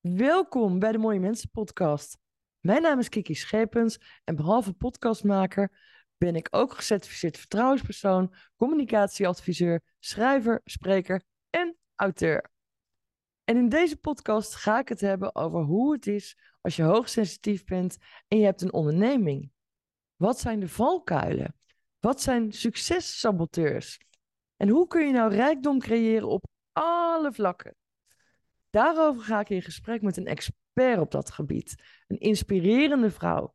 Welkom bij de Mooie Mensen podcast. Mijn naam is Kiki Schepens en behalve podcastmaker ben ik ook gecertificeerd vertrouwenspersoon, communicatieadviseur, schrijver, spreker en auteur. En in deze podcast ga ik het hebben over hoe het is als je hoogsensitief bent en je hebt een onderneming. Wat zijn de valkuilen? Wat zijn successaboteurs? En hoe kun je nou rijkdom creëren op alle vlakken? Daarover ga ik in gesprek met een expert op dat gebied, een inspirerende vrouw.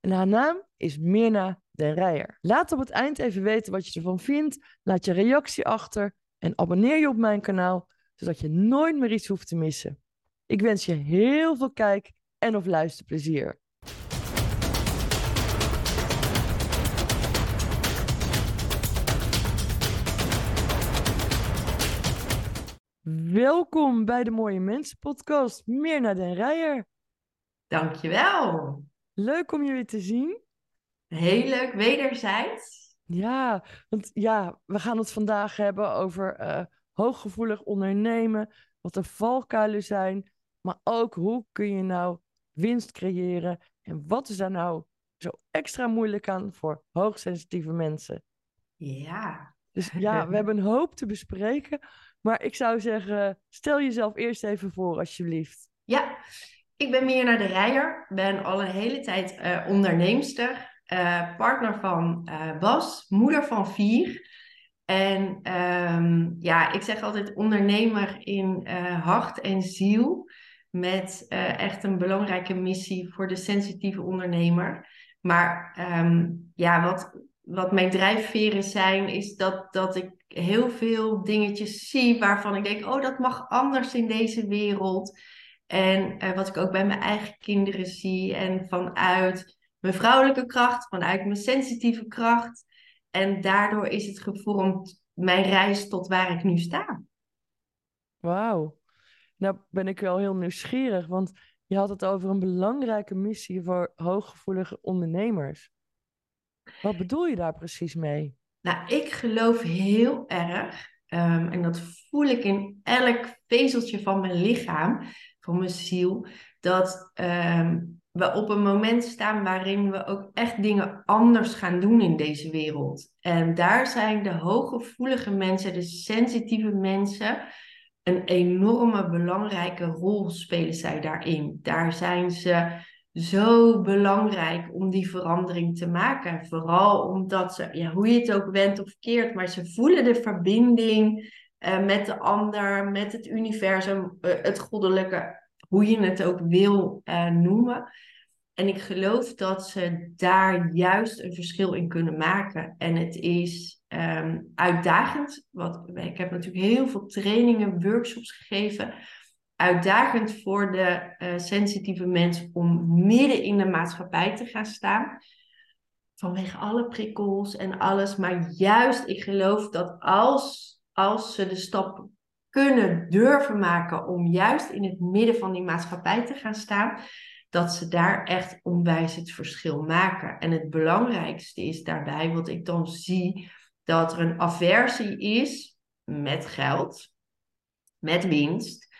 En haar naam is Mirna den Rijer. Laat op het eind even weten wat je ervan vindt. Laat je reactie achter en abonneer je op mijn kanaal, zodat je nooit meer iets hoeft te missen. Ik wens je heel veel kijk- en of luisterplezier. Welkom bij de Mooie Mensen podcast, Mirna den Rijer. Dankjewel. Leuk om jullie te zien. Heel leuk, wederzijds. Ja, want ja, we gaan het vandaag hebben over eh, hooggevoelig ondernemen, wat de valkuilen zijn, maar ook hoe kun je nou winst creëren en wat is daar nou zo extra moeilijk aan voor hoogsensitieve mensen. Ja. Dus ja, we hebben een hoop te bespreken, maar ik zou zeggen, stel jezelf eerst even voor alsjeblieft. Ja, ik ben Mirna de Rijer, ben al een hele tijd uh, onderneemster, uh, partner van uh, Bas, moeder van vier. En um, ja, ik zeg altijd ondernemer in hart en ziel, met echt een belangrijke missie voor de sensitieve ondernemer. Maar um, ja, wat, wat mijn drijfveren zijn, is dat, dat ik heel veel dingetjes zie waarvan ik denk, oh, dat mag anders in deze wereld. En uh, wat ik ook bij mijn eigen kinderen zie en vanuit mijn vrouwelijke kracht, vanuit mijn sensitieve kracht. En daardoor is het gevormd mijn reis tot waar ik nu sta. Wauw. Nou ben ik wel heel nieuwsgierig, want je had het over een belangrijke missie voor hooggevoelige ondernemers. Wat bedoel je daar precies mee? Nou, ik geloof heel erg, um, en dat voel ik in elk vezeltje van mijn lichaam, van mijn ziel, dat um, we op een moment staan waarin we ook echt dingen anders gaan doen in deze wereld. En daar zijn de hooggevoelige mensen, de sensitieve mensen, een enorme belangrijke rol spelen zij daarin. Daar zijn ze zo belangrijk om die verandering te maken. Vooral omdat ze, ja, hoe je het ook wendt of keert, maar ze voelen de verbinding uh, met de ander, met het universum, uh, het goddelijke, hoe je het ook wil uh, noemen. En ik geloof dat ze daar juist een verschil in kunnen maken. En het is um, uitdagend. Wat, ik heb natuurlijk heel veel trainingen, workshops gegeven uitdagend voor de uh, sensitieve mens om midden in de maatschappij te gaan staan. Vanwege alle prikkels en alles. Maar juist, ik geloof dat als, als ze de stap kunnen durven maken om juist in het midden van die maatschappij te gaan staan, dat ze daar echt onwijs het verschil maken. En het belangrijkste is daarbij, wat ik dan zie, dat er een aversie is met geld, met winst.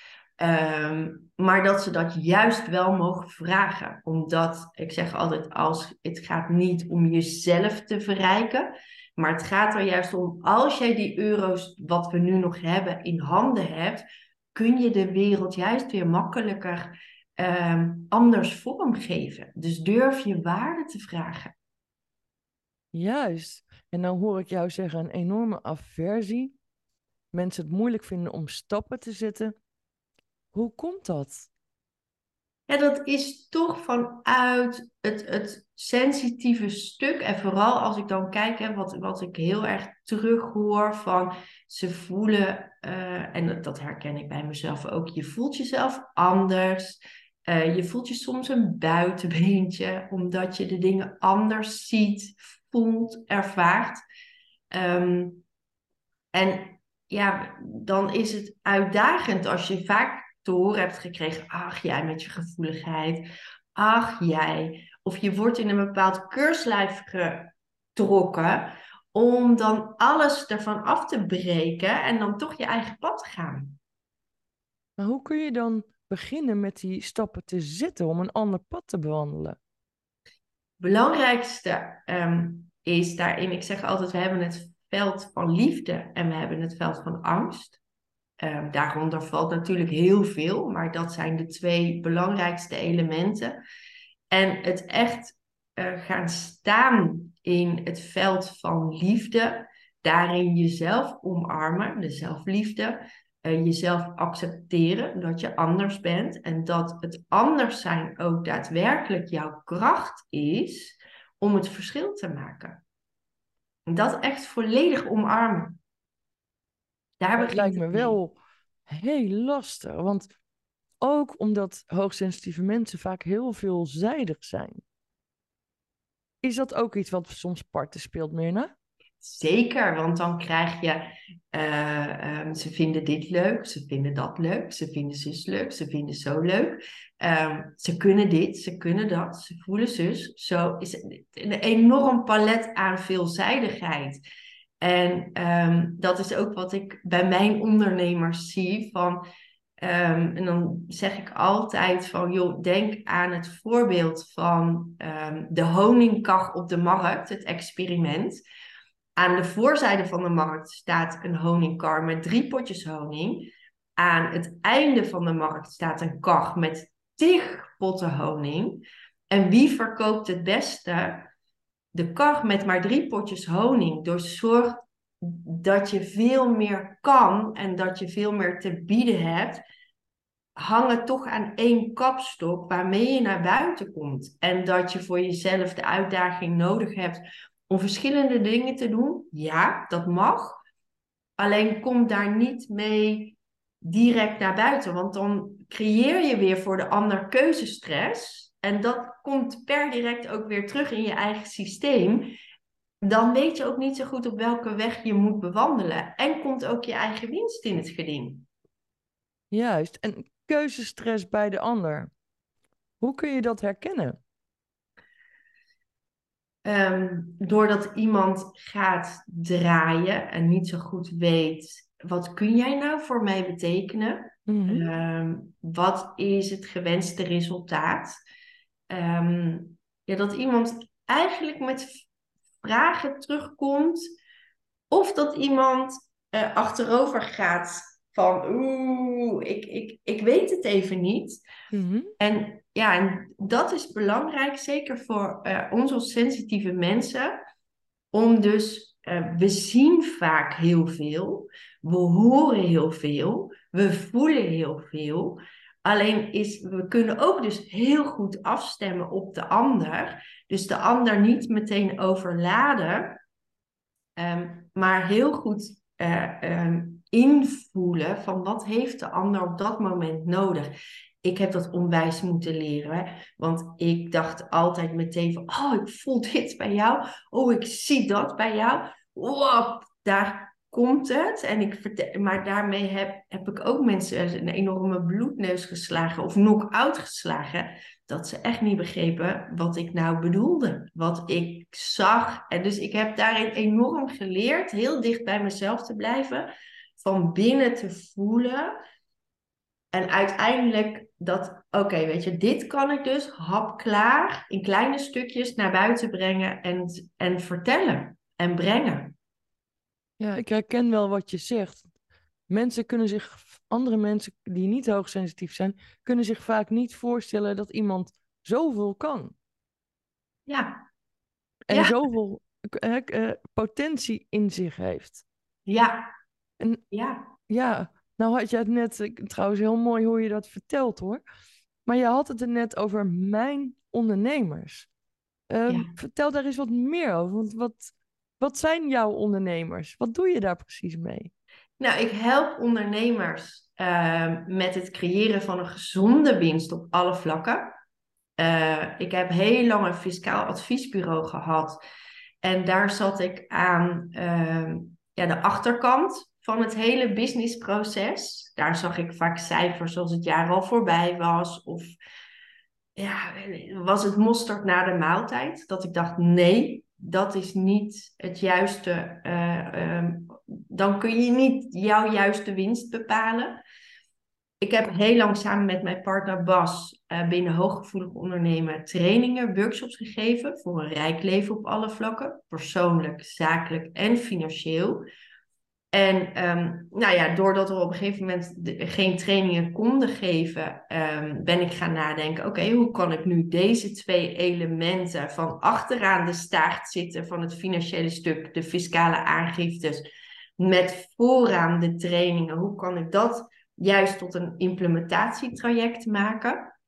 Um, maar dat ze dat juist wel mogen vragen. Omdat, ik zeg altijd, als, het gaat niet om jezelf te verrijken. Maar het gaat er juist om, als jij die euro's, wat we nu nog hebben, in handen hebt, kun je de wereld juist weer makkelijker um, anders vormgeven. Dus durf je waarde te vragen. Juist. En dan hoor ik jou zeggen, een enorme aversie. Mensen het moeilijk vinden om stappen te zetten hoe komt dat? Ja, dat is toch vanuit het, het sensitieve stuk. En vooral als ik dan kijk, hè, wat, wat ik heel erg terughoor van ze voelen, uh, en dat, herken ik bij mezelf ook, je voelt jezelf anders. Uh, je voelt je soms een buitenbeentje, omdat je de dingen anders ziet, voelt, ervaart. Um, en ja, dan is het uitdagend als je vaak te horen hebt gekregen, ach jij met je gevoeligheid, ach jij. Of je wordt in een bepaald keurslijf getrokken om dan alles ervan af te breken en dan toch je eigen pad te gaan. Maar hoe kun je dan beginnen met die stappen te zetten om een ander pad te bewandelen? belangrijkste ehm, is daarin, ik zeg altijd, we hebben het veld van liefde en we hebben het veld van angst. Um, daaronder valt natuurlijk heel veel, maar dat zijn de twee belangrijkste elementen. En het echt uh, gaan staan in het veld van liefde, daarin jezelf omarmen, de zelfliefde, uh, jezelf accepteren dat je anders bent en dat het anders zijn ook daadwerkelijk jouw kracht is om het verschil te maken. Dat echt volledig omarmen. Daar lijkt me wel heel lastig, want ook omdat hoogsensitieve mensen vaak heel veelzijdig zijn. Is dat ook iets wat soms parten speelt, Mirna? Zeker, want dan krijg je, uh, um, ze vinden dit leuk, ze vinden dat leuk, ze vinden zus leuk, ze vinden zo leuk. Um, ze kunnen dit, ze kunnen dat, ze voelen zus. Zo is het een enorm palet aan veelzijdigheid. En um, dat is ook wat ik bij mijn ondernemers zie. Van, en dan zeg ik altijd van, joh, denk aan het voorbeeld van de honingkach op de markt, het experiment. Aan de voorzijde van de markt staat een honingkar met drie potjes honing. Aan het einde van de markt staat een kar met tig potten honing. En wie verkoopt het beste? De kar met maar drie potjes honing. Door zorg dat je veel meer kan en dat je veel meer te bieden hebt, hangen toch aan één kapstok waarmee je naar buiten komt. En dat je voor jezelf de uitdaging nodig hebt om verschillende dingen te doen. Ja, dat mag. Alleen kom daar niet mee direct naar buiten, want dan creëer je weer voor de ander keuzestress. En dat komt per direct ook weer terug in je eigen systeem. Dan weet je ook niet zo goed op welke weg je moet bewandelen. En komt ook je eigen winst in het geding. Juist. En keuzestress bij de ander. Hoe kun je dat herkennen? Um, doordat iemand gaat draaien en niet zo goed weet, wat kun jij nou voor mij betekenen? Mm um, wat is het gewenste resultaat? Um, ja, dat iemand eigenlijk met vragen terugkomt, of dat iemand uh, achterover gaat van, oeh, ik, ik, ik weet het even niet. Mm -hmm. En ja, en dat is belangrijk, zeker voor uh, ons als sensitieve mensen, om dus, uh, we zien vaak heel veel, we horen heel veel, we voelen heel veel. Alleen is, we kunnen ook dus heel goed afstemmen op de ander. Dus de ander niet meteen overladen, um, maar heel goed uh, um, invoelen van wat heeft de ander op dat moment nodig ik heb dat onwijs moeten leren. Want ik dacht altijd meteen van, oh, ik voel dit bij jou. Oh, ik zie dat bij jou. Wow, daar komt het. En ik vertel, maar daarmee heb, heb ik ook mensen een enorme bloedneus geslagen of knock-out geslagen. Dat ze echt niet begrepen wat ik nou bedoelde. Wat ik zag. En dus ik heb daarin enorm geleerd heel dicht bij mezelf te blijven. Van binnen te voelen en uiteindelijk dat, oké, weet je, dit kan ik dus hapklaar in kleine stukjes naar buiten brengen en, en vertellen en brengen. Ja, ik herken wel wat je zegt. Mensen kunnen zich, andere mensen die niet hoogsensitief zijn, kunnen zich vaak niet voorstellen dat iemand zoveel kan. Ja. En zoveel uh, potentie in zich heeft. Ja. En ja. Ja, nou had je het net, trouwens heel mooi hoe je dat vertelt hoor. Maar je had het er net over mijn ondernemers. Ehm, vertel daar eens wat meer over. Want wat, wat zijn jouw ondernemers? Wat doe je daar precies mee? Nou, ik help ondernemers ehm, met het creëren van een gezonde winst op alle vlakken. Uh, ik heb heel lang een fiscaal adviesbureau gehad. En daar zat ik aan uh, ja, de achterkant van het hele businessproces. Daar zag ik vaak cijfers als het jaar al voorbij was. Of ja, was het mosterd na de maaltijd. Dat ik dacht, nee, dat is niet het juiste. Uh, um, dan kun je niet jouw juiste winst bepalen. ik heb heel lang samen met mijn partner Bas uh, binnen hooggevoelig ondernemen trainingen, workshops gegeven voor een rijk leven op alle vlakken, persoonlijk, zakelijk en financieel. En ehm, nou ja, doordat we op een gegeven moment geen trainingen konden geven, ehm, ben ik gaan nadenken: oké, hoe kan ik nu deze twee elementen van achteraan de staart zitten van het financiële stuk, de fiscale aangiftes, met vooraan de trainingen, hoe kan ik dat juist tot een implementatietraject maken?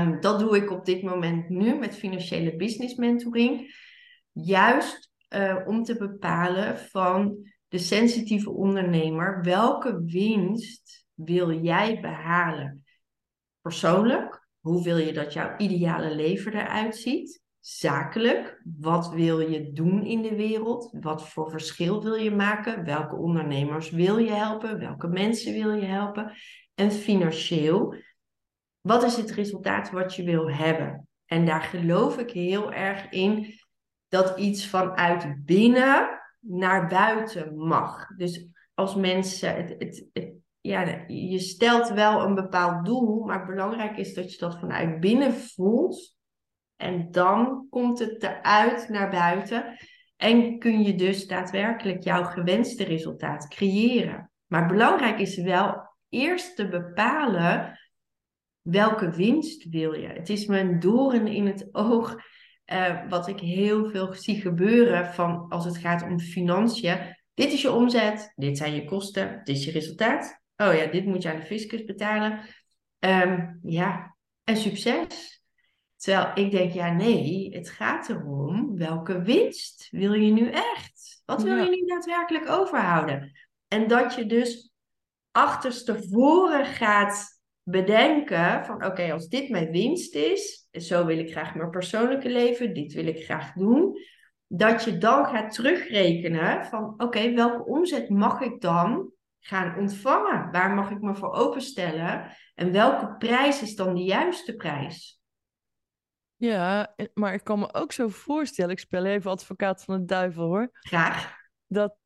Um, dat doe ik op dit moment nu met financiële business mentoring, juist uh, om te bepalen van de sensitieve ondernemer, welke winst wil jij behalen? Persoonlijk, hoe wil je dat jouw ideale leven eruit ziet? Zakelijk, wat wil je doen in de wereld? Wat voor verschil wil je maken? Welke ondernemers wil je helpen? Welke mensen wil je helpen? En financieel, wat is het resultaat wat je wil hebben? En daar geloof ik heel erg in dat iets vanuit binnen naar buiten mag. Dus als mensen, het, het, ja, je stelt wel een bepaald doel, maar belangrijk is dat je dat vanuit binnen voelt. En dan komt het eruit naar buiten. En kun je dus daadwerkelijk jouw gewenste resultaat creëren. Maar belangrijk is wel eerst te bepalen welke winst wil je. Het is me een doorn in het oog uh, wat ik heel veel zie gebeuren van als het gaat om financiën. Dit is je omzet, dit zijn je kosten, dit is je resultaat. Oh ja, dit moet je aan de fiscus betalen. Um, ja, en succes. Terwijl ik denk, ja nee, het gaat erom welke winst wil je nu echt? Wat wil je nu daadwerkelijk overhouden? En dat je dus achterstevoren gaat bedenken van oké, als dit mijn winst is, zo wil ik graag mijn persoonlijke leven, dit wil ik graag doen, dat je dan gaat terugrekenen van oké, welke omzet mag ik dan gaan ontvangen? Waar mag ik me voor openstellen? En welke prijs is dan de juiste prijs? Ja, maar ik kan me ook zo voorstellen, ik speel even advocaat van de duivel hoor. Graag. Dat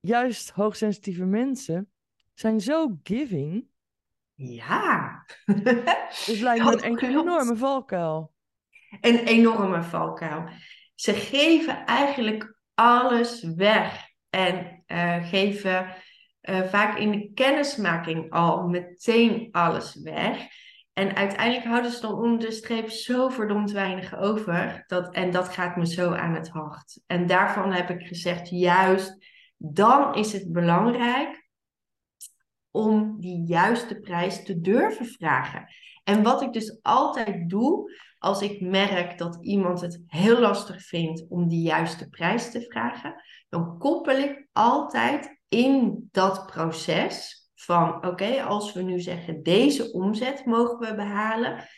juist hoogsensitieve mensen zijn zo giving ja. Het lijkt me een, enorme valkuil. Een enorme valkuil. Ze geven eigenlijk alles weg. En uh, geven uh, vaak in de kennismaking al meteen alles weg. En uiteindelijk houden ze dan onder de streep zo verdomd weinig over. Dat, en dat gaat me zo aan het hart. En daarvan heb ik gezegd, juist dan is het belangrijk om die juiste prijs te durven vragen. En wat ik dus altijd doe, als ik merk dat iemand het heel lastig vindt om die juiste prijs te vragen, dan koppel ik altijd in dat proces van oké, als we nu zeggen deze omzet mogen we behalen.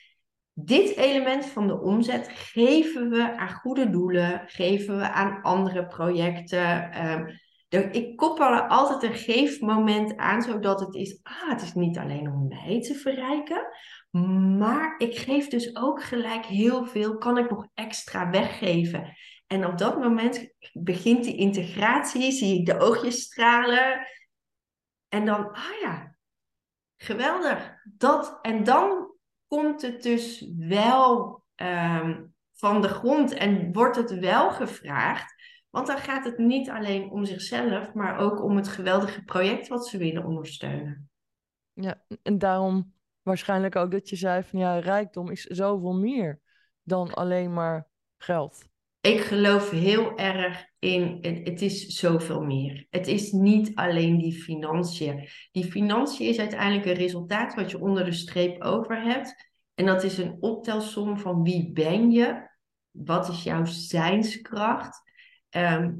Dit element van de omzet geven we aan goede doelen, geven we aan andere projecten. Ehm, ik koppel er altijd een geefmoment aan, zodat het is, ah, het is niet alleen om mij te verrijken, maar ik geef dus ook gelijk heel veel, kan ik nog extra weggeven. En op dat moment begint die integratie, zie ik de oogjes stralen. En dan, ah ja, geweldig. Dat, en dan komt het dus wel ehm, van de grond en wordt het wel gevraagd. Want dan gaat het niet alleen om zichzelf, maar ook om het geweldige project wat ze willen ondersteunen. Ja, en daarom waarschijnlijk ook dat je zei van ja, rijkdom is zoveel meer dan alleen maar geld. Ik geloof heel erg in, het, het is zoveel meer. Het is niet alleen die financiën. Die financiën is uiteindelijk een resultaat wat je onder de streep over hebt. En dat is een optelsom van wie ben je? Wat is jouw zijnskracht? Ehm,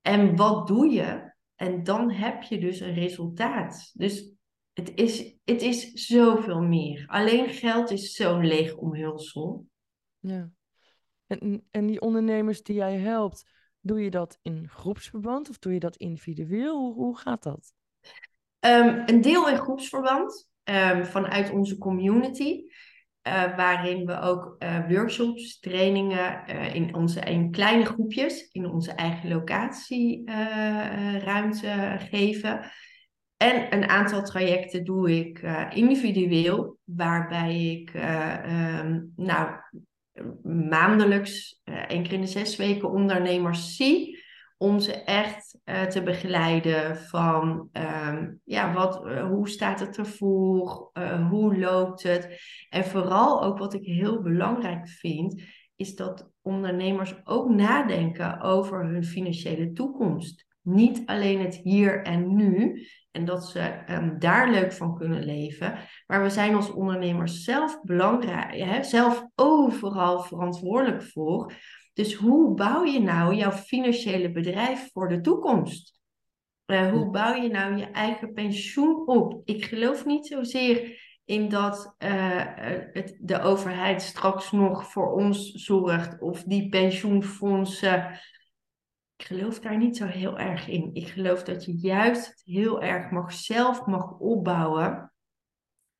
en wat doe je? En dan heb je dus een resultaat. Dus het is, het is zoveel meer. Alleen geld is zo'n leeg omhulsel. Ja. En, en die ondernemers die jij helpt, doe je dat in groepsverband of doe je dat individueel? Hoe, hoe gaat dat? Um, een deel in groepsverband um, vanuit onze community. Uh, waarin we ook uh, workshops, trainingen uh, in, onze, in kleine groepjes in onze eigen locatieruimte geven. En een aantal trajecten doe ik individueel, waarbij ik um, nou, maandelijks, één keer in de zes weken, ondernemers zie. Om ze echt te begeleiden van um, ja, wat, hoe staat het ervoor, hoe loopt het. En vooral ook wat ik heel belangrijk vind, is dat ondernemers ook nadenken over hun financiële toekomst. Niet alleen het hier en nu. En dat ze um, daar leuk van kunnen leven. Maar we zijn als ondernemers zelf belangrijk, hè, zelf overal verantwoordelijk voor. Dus hoe bouw je nou jouw financiële bedrijf voor de toekomst? Uh, hoe bouw je nou je eigen pensioen op? Ik geloof niet zozeer in dat uh, het, de overheid straks nog voor ons zorgt of die pensioenfondsen ik geloof daar niet zo heel erg in. Ik geloof dat je juist heel erg mag zelf mag opbouwen.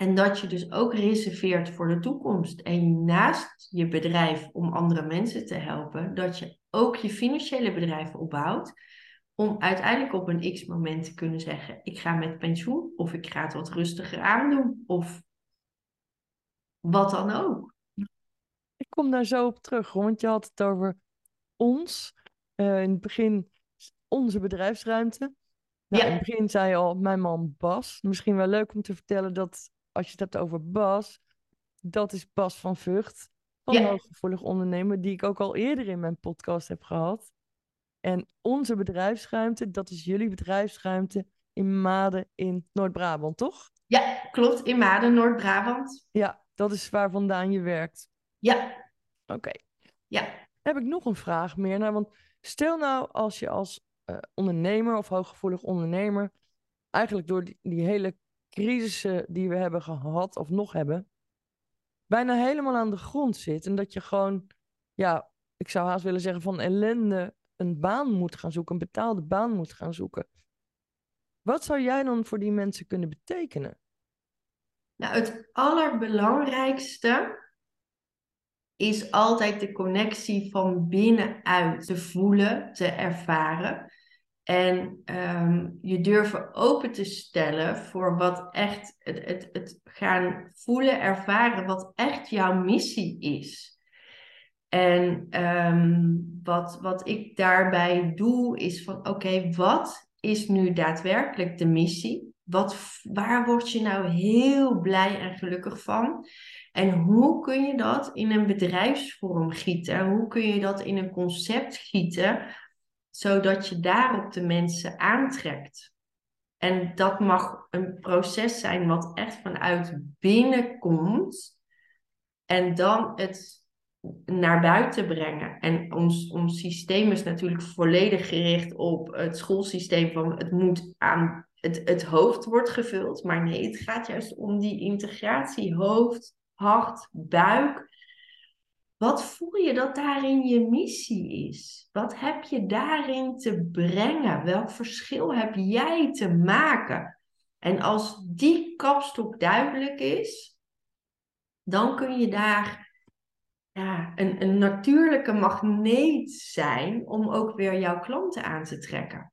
En dat je dus ook reserveert voor de toekomst. En naast je bedrijf om andere mensen te helpen, dat je ook je financiële bedrijf opbouwt. Om uiteindelijk op een x-moment te kunnen zeggen: ik ga met pensioen, of ik ga het wat rustiger aandoen, of wat dan ook. Ik kom daar zo op terug, want je had het over ons. Uh, in het begin onze bedrijfsruimte. Nou, In het begin zei je al, mijn man Bas. Misschien wel leuk om te vertellen dat als je het hebt over Bas, dat is Bas van Vught, van ja. Hooggevoelig Ondernemer, die ik ook al eerder in mijn podcast heb gehad. En onze bedrijfsruimte, dat is jullie bedrijfsruimte in Maden in Noord-Brabant, toch? Ja, klopt, in Maden, Noord-Brabant. Ja, dat is waar vandaan je werkt. Ja. Oké. Ja. Heb ik nog een vraag meer naar, want Stel nou als je als uh, ondernemer of hooggevoelig ondernemer, eigenlijk door die, die hele crisissen die we hebben gehad of nog hebben, bijna helemaal aan de grond zit. En dat je gewoon, ja, ik zou haast willen zeggen van ellende een baan moet gaan zoeken, een betaalde baan moet gaan zoeken. Wat zou jij dan voor die mensen kunnen betekenen? Nou, het allerbelangrijkste is altijd de connectie van binnenuit te voelen, te ervaren. En um, je durven open te stellen voor wat echt het, het, het gaan voelen, ervaren, wat echt jouw missie is. En um, wat, wat ik daarbij doe, is van oké, wat is nu daadwerkelijk de missie? Wat, waar word je nou heel blij en gelukkig van? En hoe kun je dat in een bedrijfsvorm gieten? Hoe kun je dat in een concept gieten, zodat je daarop de mensen aantrekt? En dat mag een proces zijn wat echt vanuit binnen komt. En dan het naar buiten brengen. En ons, ons systeem is natuurlijk volledig gericht op het schoolsysteem van het moet aan het, het hoofd wordt gevuld. Maar nee, het gaat juist om die integratie hoofd, hart, buik. Wat voel je dat daarin je missie is? Wat heb je daarin te brengen? Welk verschil heb jij te maken? En als die kapstok duidelijk is, dan kun je daar ja, een, een natuurlijke magneet zijn om ook weer jouw klanten aan te trekken.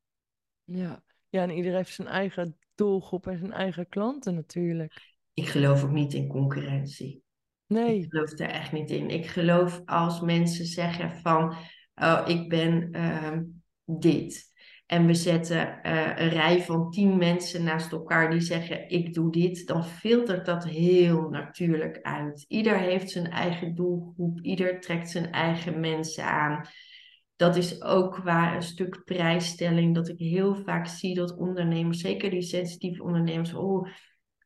Ja. ja, en iedereen heeft zijn eigen doelgroep en zijn eigen klanten natuurlijk. Ik geloof ook niet in concurrentie. Nee. Ik geloof er echt niet in. Ik geloof als mensen zeggen van, oh, ik ben uh, dit. En we zetten uh, een rij van tien mensen naast elkaar die zeggen, ik doe dit. Dan filtert dat heel natuurlijk uit. Ieder heeft zijn eigen doelgroep. Ieder trekt zijn eigen mensen aan. Dat is ook qua een stuk prijsstelling dat ik heel vaak zie dat ondernemers, zeker die sensitieve ondernemers, oh,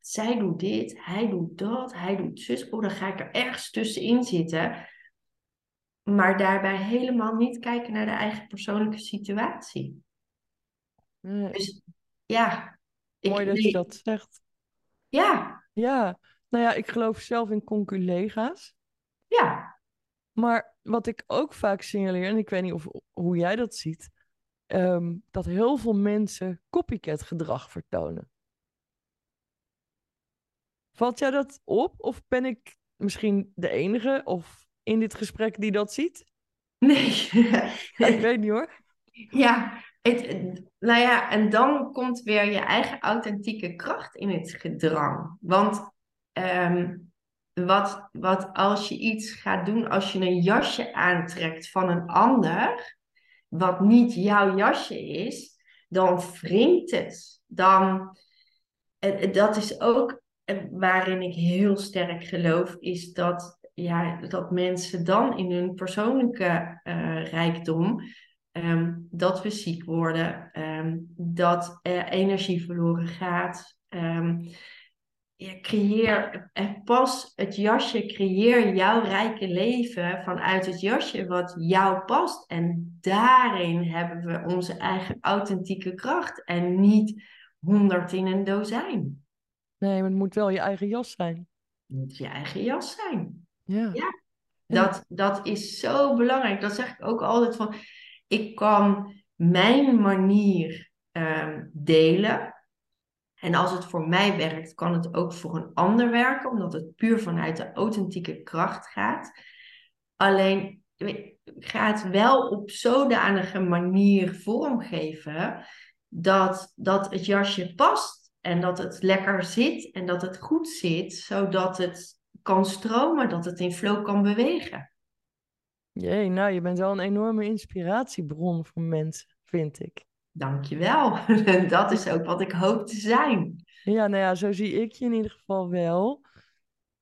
zij doet dit, hij doet dat, hij doet zus. Oh, dan ga ik er ergens tussenin zitten. Maar daarbij helemaal niet kijken naar de eigen persoonlijke situatie. Dus ja. Mooi dat je dat zegt. Ja. Ja. Nou ja, ik geloof zelf in conculega's. Ja. Maar wat ik ook vaak signaleer, en ik weet niet of, hoe jij dat ziet, um, dat heel veel mensen copycat gedrag vertonen. Valt jou dat op? Of ben ik misschien de enige of in dit gesprek die dat ziet? Nee. ik weet niet hoor. Ja, Het, nou ja, en dan komt weer je eigen authentieke kracht in het gedrang. Want ehm, wat, wat als je iets gaat doen, als je een jasje aantrekt van een ander, wat niet jouw jasje is, dan wringt het. Dan, dat is ook waarin ik heel sterk geloof, is dat, ja, dat mensen dan in hun persoonlijke uh, rijkdom, um, dat we ziek worden, um, dat er energie verloren gaat. Ja, creëer en pas het jasje, creëer jouw rijke leven vanuit het jasje wat jou past. En daarin hebben we onze eigen authentieke kracht en niet honderd in een dozijn. Nee, maar het moet wel je eigen jas zijn. Het moet je eigen jas zijn. Ja. ja. Dat, dat is zo belangrijk. Dat zeg ik ook altijd van, ik kan mijn manier um, delen en als het voor mij werkt, kan het ook voor een ander werken, omdat het puur vanuit de authentieke kracht gaat. Alleen ga het wel op zodanige manier vormgeven dat, dat het jasje past en dat het lekker zit en dat het goed zit, zodat het kan stromen, dat het in flow kan bewegen. Jee, nou, je bent wel een enorme inspiratiebron voor mensen, vind ik. Dankjewel. dat is ook wat ik hoop te zijn. Ja, nou ja, zo zie ik je in ieder geval wel.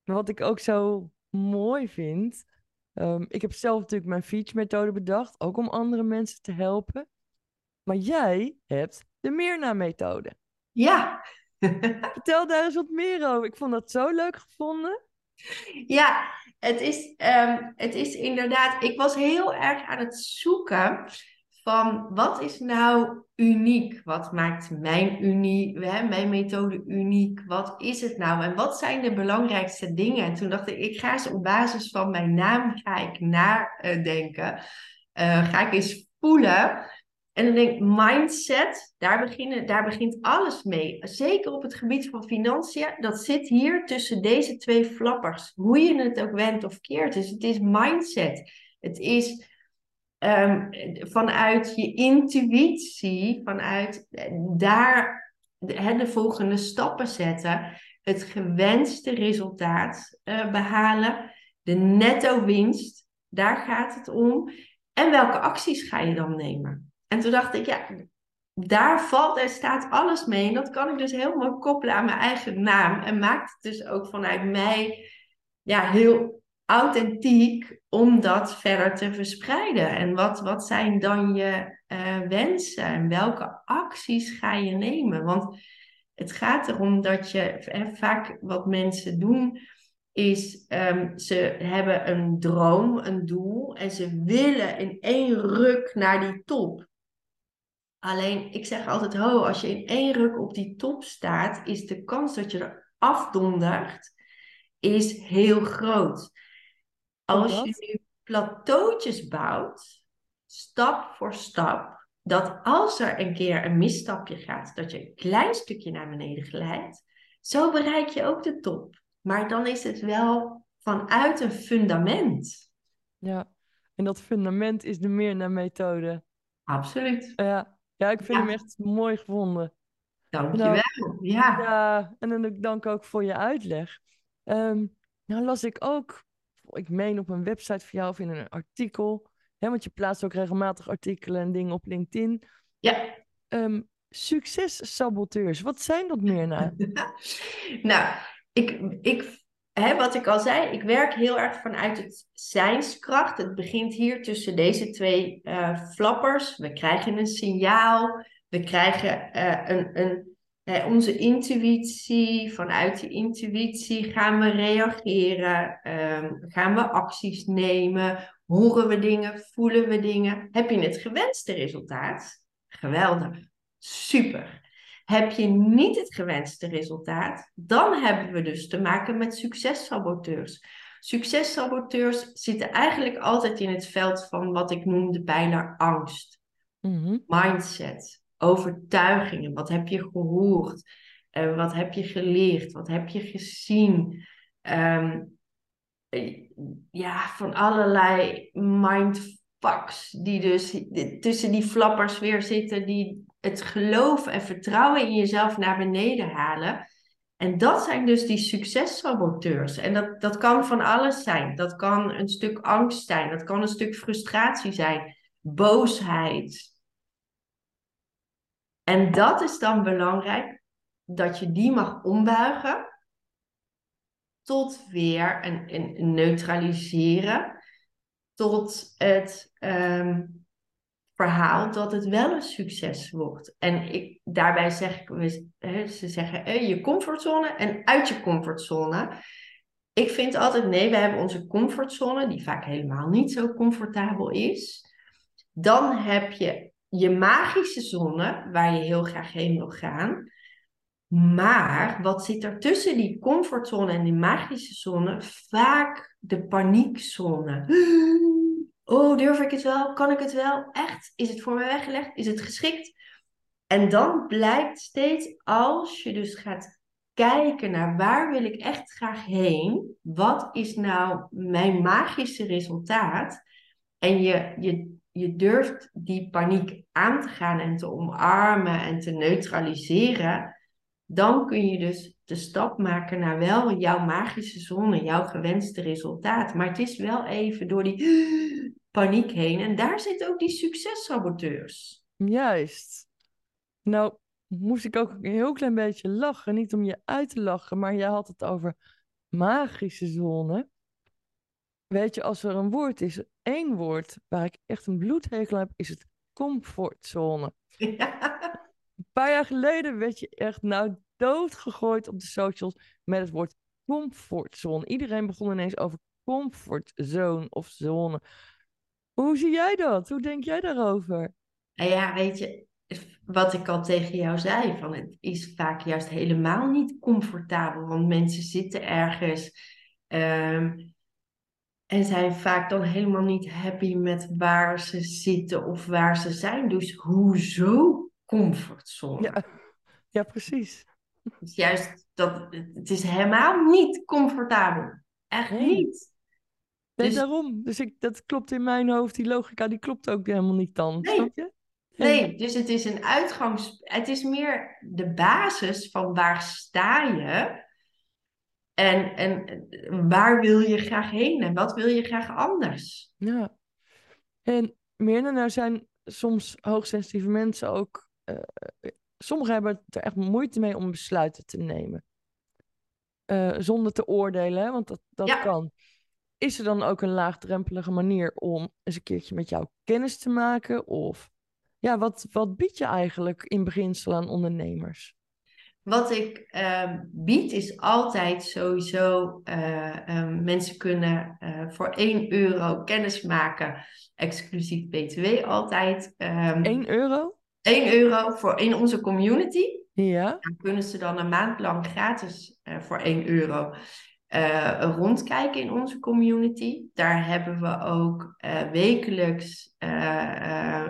Wat ik ook zo mooi vind. Um, ik heb zelf natuurlijk mijn Feach-methode bedacht, ook om andere mensen te helpen. Maar jij hebt de Mirna-methode. Ja. Vertel daar eens wat meer over. Ik vond dat zo leuk gevonden. Ja, het is, um, het is inderdaad. Ik was heel erg aan het zoeken van wat is nou uniek? Wat maakt mijn, unie, hè, mijn methode uniek? Wat is het nou? En wat zijn de belangrijkste dingen? En toen dacht ik, ik ga eens op basis van mijn naam ga ik nadenken. Uh, ga ik eens voelen. En dan denk mindset, daar, beginnen, daar begint alles mee. Zeker op het gebied van financiën, dat zit hier tussen deze twee flappers. Hoe je het ook wendt of keert. Dus het is mindset. Het is um, vanuit je intuïtie, vanuit eh, daar de, de volgende stappen zetten, het gewenste resultaat uh, behalen, de netto winst, daar gaat het om. En welke acties ga je dan nemen? En toen dacht ik, ja, daar valt en staat alles mee. En dat kan ik dus helemaal koppelen aan mijn eigen naam. En maakt het dus ook vanuit mij ja, heel authentiek om dat verder te verspreiden. En wat, wat zijn dan je uh, wensen en welke acties ga je nemen? Want het gaat erom dat je hè, vaak wat mensen doen. Is um, ze hebben een droom, een doel en ze willen in één ruk naar die top. Alleen, ik zeg altijd, ho, als je in één ruk op die top staat, is de kans dat je er afdondert, is heel groot. Als je nu plateautjes bouwt, stap voor stap, dat als er een keer een misstapje gaat, dat je een klein stukje naar beneden glijdt, zo bereik je ook de top. Maar dan is het wel vanuit een fundament. Ja, en dat fundament is de Mirna-methode. Absoluut. Ja. Ja, ik vind hem echt mooi gevonden. Dankjewel. Nou, ja. ja, en dan dank ook voor je uitleg. Um, nou las ik ook ik meen op een website van jou of in een artikel. Hè, want je plaatst ook regelmatig artikelen en dingen op LinkedIn. Ja. Um, successaboteurs, wat zijn dat meer nou? nou, ik, ik, hè, wat ik al zei, ik werk heel erg vanuit het zijnskracht. Het begint hier tussen deze twee uh, flappers. We krijgen een signaal, we krijgen uh, een, een onze intuïtie, vanuit die intuïtie gaan we reageren, um, gaan we acties nemen, horen we dingen, voelen we dingen. Heb je het gewenste resultaat? Geweldig, super. Heb je niet het gewenste resultaat, dan hebben we dus te maken met successaboteurs. Successaboteurs zitten eigenlijk altijd in het veld van wat ik noem de pijler angst, mm mindset, overtuigingen. Wat heb je gehoord? Uh, wat heb je geleerd? Wat heb je gezien? Um, ja, van allerlei mind fucks die dus tussen die flappers weer zitten, die het geloof en vertrouwen in jezelf naar beneden halen. En dat zijn dus die successaboteurs. En dat, dat kan van alles zijn. Dat kan een stuk angst zijn, dat kan een stuk frustratie zijn, boosheid. En dat is dan belangrijk, dat je die mag ombuigen tot weer een, een, neutraliseren, tot het ehm, verhaal dat het wel een succes wordt. En ik, daarbij zeg ik, ze zeggen eh, je comfortzone en uit je comfortzone. Ik vind altijd, nee, we hebben onze comfortzone, die vaak helemaal niet zo comfortabel is. Dan heb je je magische zone, waar je heel graag heen wil gaan. Maar wat zit er tussen die comfortzone en die magische zone? Vaak de paniekzone. Oh, durf ik het wel? Kan ik het wel? Echt? Is het voor mij weggelegd? Is het geschikt? En dan blijkt steeds, als je dus gaat kijken naar waar wil ik echt graag heen, wat is nou mijn magische resultaat? En je, je, je durft die paniek aan te gaan en te omarmen en te neutraliseren, dan kun je dus de stap maken naar wel jouw magische zone, jouw gewenste resultaat. Maar het is wel even door die paniek heen. En daar zitten ook die successaboteurs. Juist. Nou, moest ik ook een heel klein beetje lachen. Niet om je uit te lachen, maar jij had het over magische zone. Weet je, als er een woord is, één woord waar ik echt een bloedhekel heb, is het comfortzone. Een paar jaar geleden werd je echt nou doodgegooid op de socials met het woord comfortzone. Iedereen begon ineens over comfortzone of zone. Hoe zie jij dat? Hoe denk jij daarover? Nou ja, weet je, wat ik al tegen jou zei, van het is vaak juist helemaal niet comfortabel, want mensen zitten ergens um, en zijn vaak dan helemaal niet happy met waar ze zitten of waar ze zijn. Dus hoezo comfortzone? Ja, ja precies. Dus juist dat het is helemaal niet comfortabel. Echt niet. Nee, dus... daarom. Dus ik, dat klopt in mijn hoofd. Die logica die klopt ook helemaal niet dan. Nee. Snap je? Nee, dus het is een uitgangs... Het is meer de basis van waar sta je... En, en waar wil je graag heen en wat wil je graag anders? Ja. En meer nou zijn soms hoogsensitieve mensen ook... Uh, sommigen hebben er echt moeite mee om besluiten te nemen. Uh, zonder te oordelen, hè? want dat, dat ja. kan. Is er dan ook een laagdrempelige manier om eens een keertje met jou kennis te maken? Of ja, wat, wat bied je eigenlijk in beginsel aan ondernemers? Wat ik uh, bied is altijd sowieso uh, mensen kunnen uh, voor 1 euro kennis maken, exclusief BTW altijd. Um, ehm, 1 euro? 1 euro voor in onze community. Ja. Dan kunnen ze dan een maand lang gratis voor 1 euro uh, rondkijken in onze community. Daar hebben we ook uh, wekelijks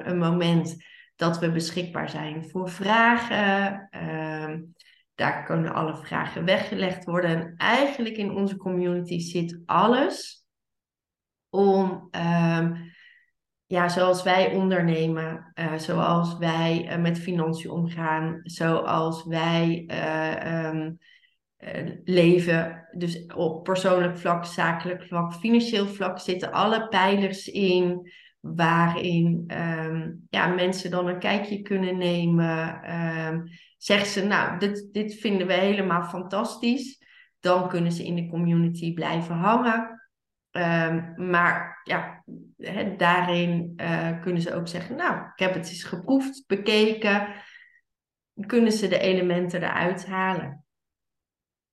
een moment dat we beschikbaar zijn voor vragen. Ehm, daar kunnen alle vragen weggelegd worden. En eigenlijk in onze community zit alles om, um, ja, zoals wij ondernemen, zoals wij met financiën omgaan, zoals wij. Eh, leven. Dus op persoonlijk vlak, zakelijk vlak, financieel vlak zitten alle pijlers in. Waarin um, ja, mensen dan een kijkje kunnen nemen. Um, zeggen ze, nou, dit, dit vinden we helemaal fantastisch. Dan kunnen ze in de community blijven hangen. Um, maar ja, he, daarin uh, kunnen ze ook zeggen, nou, ik heb het eens geproefd, bekeken. Kunnen ze de elementen eruit halen.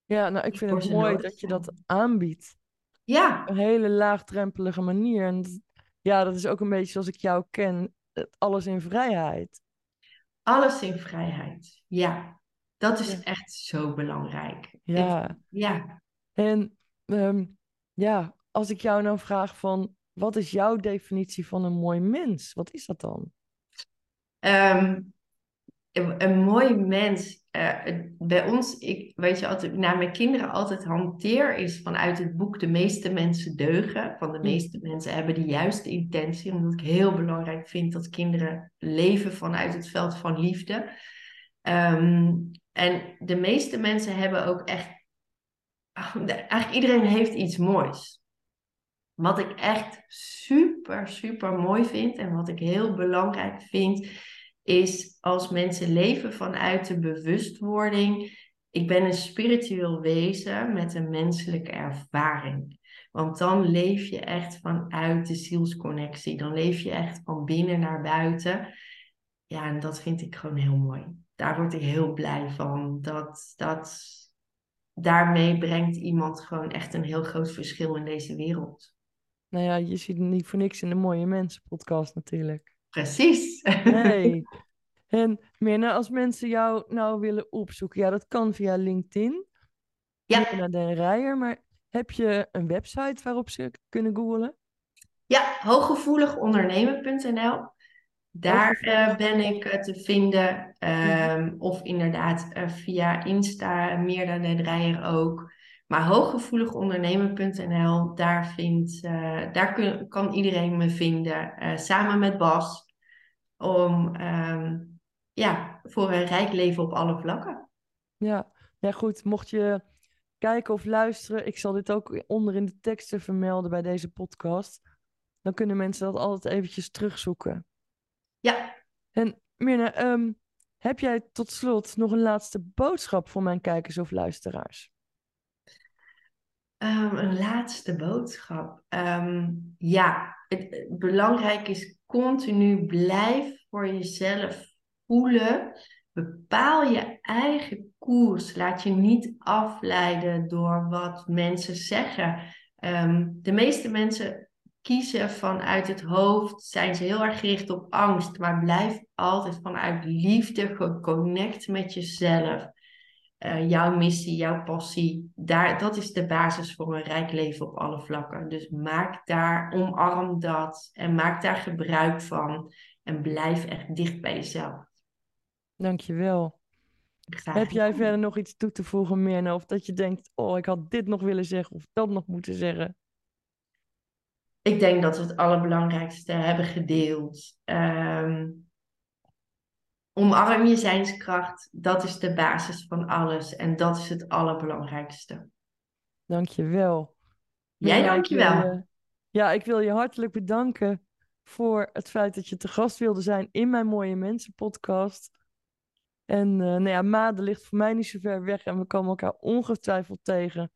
Ja, nou, ik vind het mooi dat je dat aanbiedt. Ja. Een hele laagdrempelige manier. En ja, dat is ook een beetje zoals ik jou ken. Alles in vrijheid. Alles in vrijheid, ja. Dat is echt zo belangrijk. Ja. ja. En um, ja, als ik jou nou vraag van... Wat is jouw definitie van een mooi mens? Wat is dat dan? Um, een, een mooi mens uh, bij ons, ik, weet je, altijd naar mijn kinderen altijd hanteer, is vanuit het boek De meeste mensen deugen. Van de meeste mensen hebben de juiste intentie. Omdat ik heel belangrijk vind dat kinderen leven vanuit het veld van liefde. Ehm, en de meeste mensen hebben ook echt. Eigenlijk iedereen heeft iets moois. Wat ik echt super, super mooi vind en wat ik heel belangrijk vind, is als mensen leven vanuit de bewustwording. Ik ben een spiritueel wezen met een menselijke ervaring. Want dan leef je echt vanuit de zielsconnectie. Dan leef je echt van binnen naar buiten. Ja, en dat vind ik gewoon heel mooi. Daar word ik heel blij van. Dat, dat, daarmee brengt iemand gewoon echt een heel groot verschil in deze wereld. Nou ja, je ziet niet voor niks in de Mooie Mensen podcast natuurlijk. Precies. Nee. En Mirna, als mensen jou nou willen opzoeken, ja, dat kan via LinkedIn. Ja. Mirna den Rijer, maar heb je een website waarop ze kunnen googlen? Ja, hooggevoeligondernemen.nl. Daar uh, ben ik uh, te vinden. Um, of inderdaad uh, via Insta, Meerda den Rijer ook. Maar hooggevoeligondernemen.nl, daar, vindt, daar kun, kan iedereen me vinden. samen met Bas. Om um, ja, voor een rijk leven op alle vlakken. Ja, ja goed. Mocht je kijken of luisteren, ik zal dit ook onder in de teksten vermelden bij deze podcast. Dan kunnen mensen dat altijd eventjes terugzoeken. Ja. En Mirna, um, heb jij tot slot nog een laatste boodschap voor mijn kijkers of luisteraars? Um, een laatste boodschap. Um, ja, het, belangrijk is continu blijf voor jezelf voelen. Bepaal je eigen koers. Laat je niet afleiden door wat mensen zeggen. Um, de meeste mensen kiezen vanuit het hoofd, zijn ze heel erg gericht op angst, maar blijf altijd vanuit liefde geconnect met jezelf. Uh, jouw missie, jouw passie, daar, dat is de basis voor een rijk leven op alle vlakken. Dus maak daar, omarm dat en maak daar gebruik van en blijf echt dicht bij jezelf. Dankjewel. Graag Heb jij verder nog iets toe te voegen, Mirna? Of dat je denkt, oh, ik had dit nog willen zeggen of dat nog moeten zeggen? Ik denk dat we het allerbelangrijkste hebben gedeeld. Um, omarm je zijnskracht. Dat is de basis van alles. En dat is het allerbelangrijkste. Dankjewel. Jij dankjewel. Ik je, ja, ik wil je hartelijk bedanken voor het feit dat je te gast wilde zijn in mijn Mooie Mensen podcast. En uh, nou ja, ligt voor mij niet zo ver weg en we komen elkaar ongetwijfeld tegen.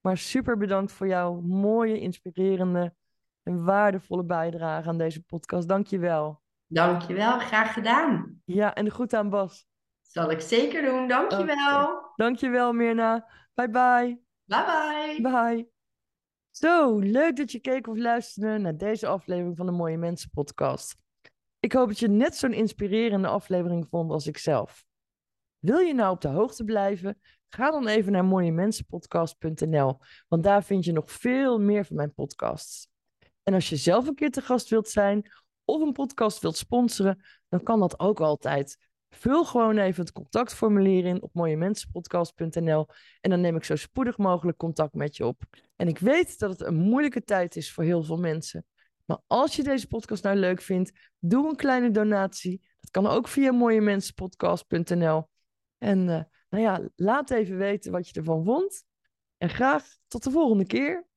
Maar super bedankt voor jouw mooie, inspirerende en waardevolle bijdrage aan deze podcast. Dank je wel. Dankjewel, graag gedaan. Ja, en groet aan Bas. Zal ik zeker doen, dankjewel. Okay. Dankjewel Mirna. Bye bye. Bye bye. Bye. Zo, leuk dat je keek of luisterde naar deze aflevering van de Mooie Mensen podcast. Ik hoop dat je net zo'n inspirerende aflevering vond als ik zelf. Wil je nou op de hoogte blijven? Ga dan even naar mooiemensenpodcast.nl, want daar vind je nog veel meer van mijn podcasts. En als je zelf een keer te gast wilt zijn of een podcast wilt sponsoren, dan kan dat ook altijd. Vul gewoon even het contactformulier in op mooiemensenpodcast.nl en dan neem ik zo spoedig mogelijk contact met je op. En ik weet dat het een moeilijke tijd is voor heel veel mensen. Maar als je deze podcast nou leuk vindt, doe een kleine donatie. Dat kan ook via mooiemensenpodcast.nl. En uh, nou ja, laat even weten wat je ervan vond. En graag tot de volgende keer.